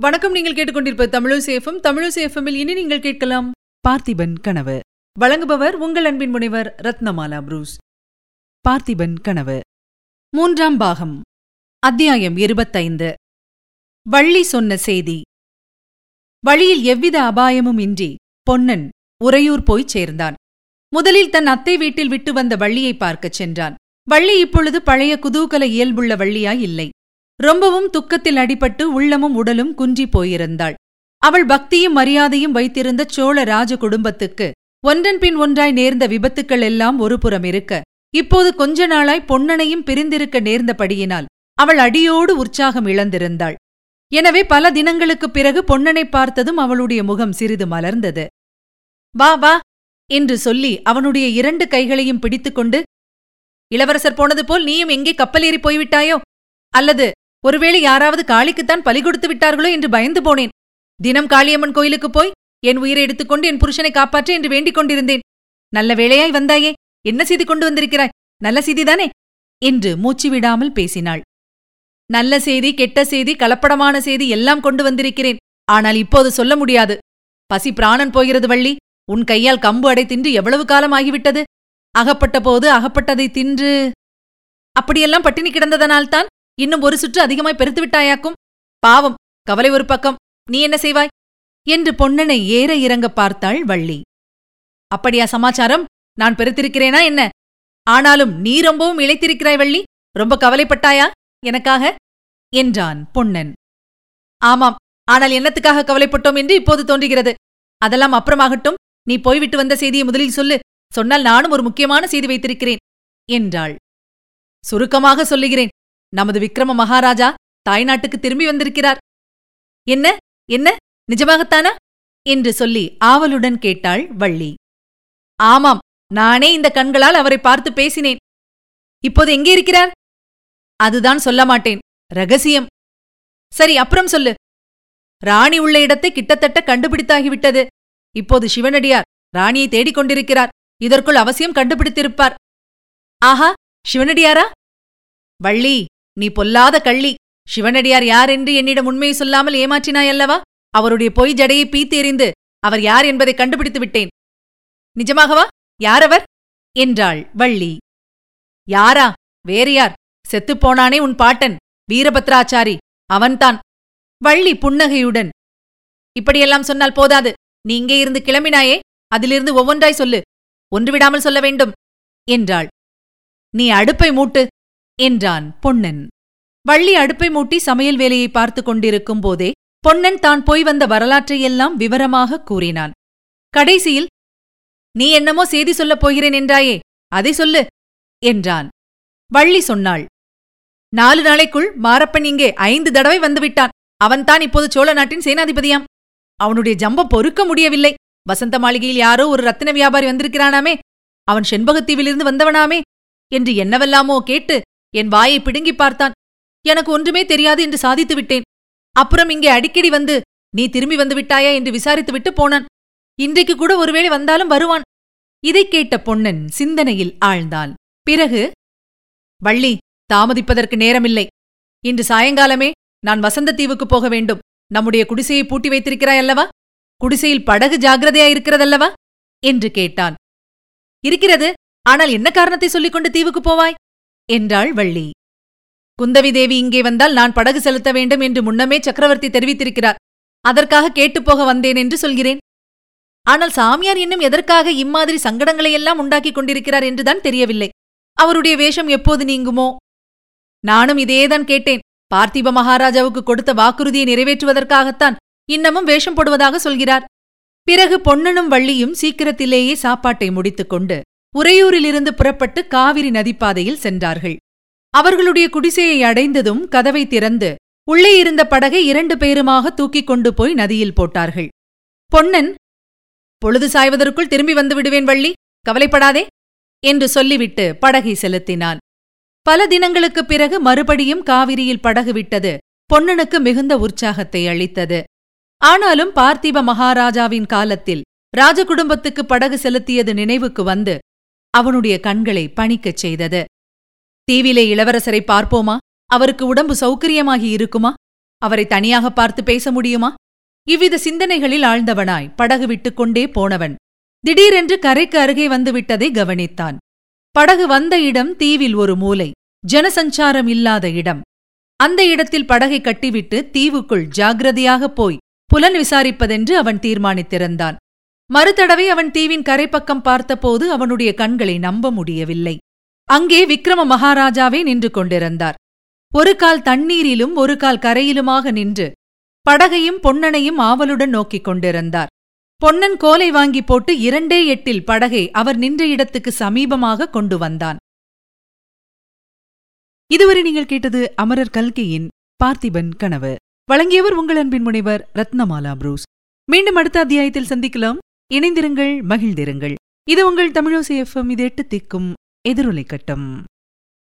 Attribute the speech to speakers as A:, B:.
A: வணக்கம். நீங்கள் கேட்டுக்கொண்டிருப்ப தமிழசேஃபம் தமிழசேஃபமில் இனி நீங்கள் கேட்கலாம் பார்த்திபன் கனவு. வழங்குபவர் உங்கள் அன்பின் முனைவர் ரத்னமாலா புரூஸ். பார்த்திபன் கனவு. மூன்றாம் பாகம். அத்தியாயம் இருபத்தைந்து. வள்ளி சொன்ன செய்தி. வழியில் எவ்வித அபாயமும் இன்றி பொன்னன் உறையூர் போய்ச் சேர்ந்தான். முதலில் தன் அத்தை வீட்டில் விட்டு வந்த வள்ளியை பார்க்கச் சென்றான். வள்ளி இப்பொழுது பழைய குதூகல இயல்புள்ள வள்ளியாய் இல்லை. ரொம்பவும் துக்கத்தில் அடிபட்டு உள்ளமும் உடலும் குன்றிப் போயிருந்தாள். அவள் பக்தியும் மரியாதையும் வைத்திருந்த சோழ ராஜ குடும்பத்துக்கு ஒன்றன் பின் ஒன்றாய் நேர்ந்த விபத்துக்கள் எல்லாம் ஒருபுறம் இருக்க. இப்போது கொஞ்ச நாளாய் பொன்னனையும் பிரிந்திருக்க நேர்ந்தபடியினால் அவள் அடியோடு உற்சாகம் இழந்திருந்தாள். எனவே பல தினங்களுக்குப் பிறகு பொன்னனை பார்த்ததும் அவளுடைய முகம் சிறிது மலர்ந்தது. வா வா என்று சொல்லி அவனுடைய இரண்டு கைகளையும் பிடித்துக்கொண்டு இளவரசர் போனது போல் நீயும் எங்கே கப்பலேறி போய்விட்டாயோ? அல்லது ஒருவேளை யாராவது காளிக்குத்தான் பலி கொடுத்து விட்டார்களோ என்று பயந்து போனேன். தினம் காளியம்மன் கோயிலுக்குப் போய் என் உயிரை எடுத்துக்கொண்டு என் புருஷனை காப்பாற்ற என்று வேண்டிக் கொண்டிருந்தேன். நல்ல வேளையாய் வந்தாயே என்ன செய்தி கொண்டு வந்திருக்கிறாய்? நல்ல செய்திதானே? என்று மூச்சு விடாமல் பேசினாள். நல்ல செய்தி கெட்ட செய்தி கலப்படமான செய்தி எல்லாம் கொண்டு வந்திருக்கிறேன். ஆனால் இப்போது சொல்ல முடியாது. பசி பிராணன் போகிறது வள்ளி உன் கையால் கம்பு அடை தின்று எவ்வளவு காலம் ஆகிவிட்டது? அகப்பட்ட போது அகப்பட்டதை தின்று அப்படியெல்லாம் பட்டினி கிடந்ததனால்தான்? இன்னும் ஒரு சுற்று அதிகமாய் பெருத்து விட்டாயாக்கும்? பாவம் கவலை ஒரு பக்கம். நீ என்ன செய்வாய்? என்று பொன்னனை ஏற இறங்க பார்த்தாள் வள்ளி. அப்படியா சமாச்சாரம்? நான் பெருத்திருக்கிறேனா என்ன? ஆனாலும் நீ ரொம்பவும் இழைத்திருக்கிறாய் வள்ளி. ரொம்ப கவலைப்பட்டாயா? எனக்காக? என்றான் பொன்னன். ஆமாம் ஆனால் என்னத்துக்காக கவலைப்பட்டோம் என்று இப்போது தோன்றுகிறது. அதெல்லாம் அப்புறமாகட்டும். நீ போய்விட்டு வந்த செய்தியை முதலில் சொல்லு. சொன்னால் நானும் ஒரு முக்கியமான செய்தி வைத்திருக்கிறேன் என்றாள். சுருக்கமாக சொல்லுகிறேன். நமது விக்ரம மகாராஜா தாய்நாட்டுக்கு திரும்பி வந்திருக்கிறார். என்ன? என்ன? நிஜமாகத்தானா? என்று சொல்லி ஆவலுடன் கேட்டாள் வள்ளி. ஆமாம் நானே இந்த கண்களால் அவரை பார்த்து பேசினேன். இப்போது எங்கே இருக்கிறார்? அதுதான் சொல்ல மாட்டேன். ரகசியம். சரி அப்புறம் சொல்லு. ராணி உள்ள இடத்தை கிட்டத்தட்ட கண்டுபிடித்தாகிவிட்டது. இப்போது சிவனடியார் ராணியை தேடிக் கொண்டிருக்கிறார். இதற்குள் அவசியம் கண்டுபிடித்திருப்பார். ஆஹா சிவனடியாரா? வள்ளி நீ பொல்லாத கள்ளி. சிவனடியார் யார் என்று என்னிடம் உண்மையை சொல்லாமல் ஏமாற்றினாயல்லவா? அவருடைய பொய் ஜடையை பீத்து எறிந்து அவர் யார் என்பதை கண்டுபிடித்து விட்டேன். நிஜமாகவா? யாரவர்? என்றாள் வள்ளி. யாரா? வேறு யார்? செத்துப்போனானே உன் பாட்டன் வீரபத்ராச்சாரி. அவன்தான். வள்ளி புன்னகையுடன். இப்படியெல்லாம் சொன்னால் போதாது. நீ இங்கே இருந்து கிளம்பினாயே அதிலிருந்து ஒவ்வொன்றாய் சொல்லு. ஒன்று விடாமல் சொல்ல வேண்டும் என்றாள். நீ அடுப்பை மூட்டு என்றான் பொன்னன். வள்ளி அடுப்பை மூட்டி சமையல் வேலையை பார்த்து கொண்டிருக்கும் போதே பொன்னன் தான் போய் வந்த வரலாற்றையெல்லாம் விவரமாக கூறினான். கடைசியில் நீ என்னமோ செய்தி சொல்லப் போகிறேன் என்றாயே அதை சொல்லு என்றான். வள்ளி சொன்னாள். நாலு நாளைக்குள் மாரப்பன் இங்கே ஐந்து தடவை வந்துவிட்டான் அவன்தான் இப்போது சோழ நாட்டின் சேனாதிபதியாம். அவனுடைய ஜம்பம் பொறுக்க முடியவில்லை. வசந்த மாளிகையில் யாரோ ஒரு ரத்தின வியாபாரி வந்திருக்கிறானாமே. அவன் செண்பகத்தீவிலிருந்து வந்தவனாமே என்று என்னவெல்லாமோ கேட்டு என் வாயை பிடுங்கிப் பார்த்தான். எனக்கு ஒன்றுமே தெரியாது என்று சாதித்து விட்டேன். அப்புறம் இங்கே அடிக்கடி வந்து நீ திரும்பி வந்து விட்டாயா? என்று விசாரித்துவிட்டு போனான். இன்றைக்கு கூட ஒருவேளை வந்தாலும் வருவான். இதைக் கேட்ட பொன்னன் சிந்தனையில் ஆழ்ந்தான் பிறகு வள்ளி தாமதிப்பதற்கு நேரமில்லை. இன்று சாயங்காலமே நான் வசந்தத்தீவுக்கு போக வேண்டும். நம்முடைய குடிசையை பூட்டி வைத்திருக்கிறாய் அல்லவா? குடிசையில் படகு ஜாகிரதையாயிருக்கிறதல்லவா என்று கேட்டான். இருக்கிறது. ஆனால் என்ன காரணத்தை சொல்லிக் கொண்டு தீவுக்குப் போவாய்? என்றாள் வள்ளி. குந்தவி தேவி இங்கே வந்தால் நான் படகு செலுத்த வேண்டும் என்று முன்னமே சக்கரவர்த்தி தெரிவித்திருக்கிறார். அதற்காக கேட்டுப் போக வந்தேன் என்று சொல்கிறேன். ஆனால் சாமியார் இன்னும் எதற்காக இம்மாதிரி சங்கடங்களையெல்லாம் உண்டாக்கிக் கொண்டிருக்கிறார் என்றுதான் தெரியவில்லை. அவருடைய வேஷம் எப்போது நீங்குமோ? நானும் இதேதான் கேட்டேன். பார்த்திப மகாராஜாவுக்கு கொடுத்த வாக்குறுதியை நிறைவேற்றுவதற்காகத்தான் இன்னமும் வேஷம் போடுவதாக சொல்கிறார். பிறகு பொன்னனும் வள்ளியும் சீக்கிரத்திலேயே சாப்பாட்டை முடித்துக்கொண்டு உறையூரிலிருந்து புறப்பட்டு காவிரி நதிப்பாதையில் சென்றார்கள். அவர்களுடைய குடிசையை அடைந்ததும் கதவை திறந்து உள்ளே இருந்த படகை இரண்டு பேருமாக தூக்கிக் கொண்டு போய் நதியில் போட்டார்கள். பொன்னன் பொழுது சாய்வதற்குள் திரும்பி வந்து விடுவேன் வள்ளி கவலைப்படாதே என்று சொல்லிவிட்டு படகை செலுத்தினான். பல தினங்களுக்குப் பிறகு மறுபடியும் காவிரியில் படகு விட்டது. பொன்னனுக்கு மிகுந்த உற்சாகத்தை அளித்தது. ஆனாலும் பார்த்திப மகாராஜாவின் காலத்தில் ராஜகுடும்பத்துக்கு படகு செலுத்தியது நினைவுக்கு வந்து அவனுடைய கண்களை பணிக்கச் செய்தது. தீவிலே இளவரசரை பார்ப்போமா? அவருக்கு உடம்பு சௌகரியமாகி இருக்குமா? அவரை தனியாக பார்த்து பேச முடியுமா? இவ்வித சிந்தனைகளில் ஆழ்ந்தவனாய் படகு விட்டுக்கொண்டே போனவன். திடீரென்று கரைக்கு அருகே வந்துவிட்டதை கவனித்தான். படகு வந்த இடம் தீவில் ஒரு மூலை ஜனசஞ்சாரம் இல்லாத இடம். அந்த இடத்தில் படகை கட்டிவிட்டு தீவுக்குள் ஜாகிரதையாகப் போய் புலன் விசாரிப்பதென்று அவன் தீர்மானித்திருந்தான். மறுதடவை அவன் தீவின் கரைப்பக்கம் பார்த்தபோது அவனுடைய கண்களை நம்ப முடியவில்லை. அங்கே விக்ரம மகாராஜாவே நின்று கொண்டிருந்தார். ஒரு கால் தண்ணீரிலும் ஒரு கால் கரையிலுமாக நின்று படகையும் பொன்னனையும் ஆவலுடன் நோக்கிக் கொண்டிருந்தார். பொன்னன் கோலை வாங்கி போட்டு இரண்டே எட்டில் படகை அவர் நின்ற இடத்துக்கு சமீபமாக கொண்டு வந்தான். இதுவரை நீங்கள் கேட்டது அமரர் கல்கையின் பார்த்திபன் கனவு. வழங்கியவர் உங்கள் அன்பின் முனைவர் ரத்னமாலா புரூஸ். மீண்டும் அடுத்த அத்தியாயத்தில் சந்திக்கலாம். இணைந்திருங்கள் மகிழ்ந்திருங்கள். இது உங்கள் தமிழோசி எஃப்எம் இது எட்டு திக்கும் எதிரொலை கட்டம்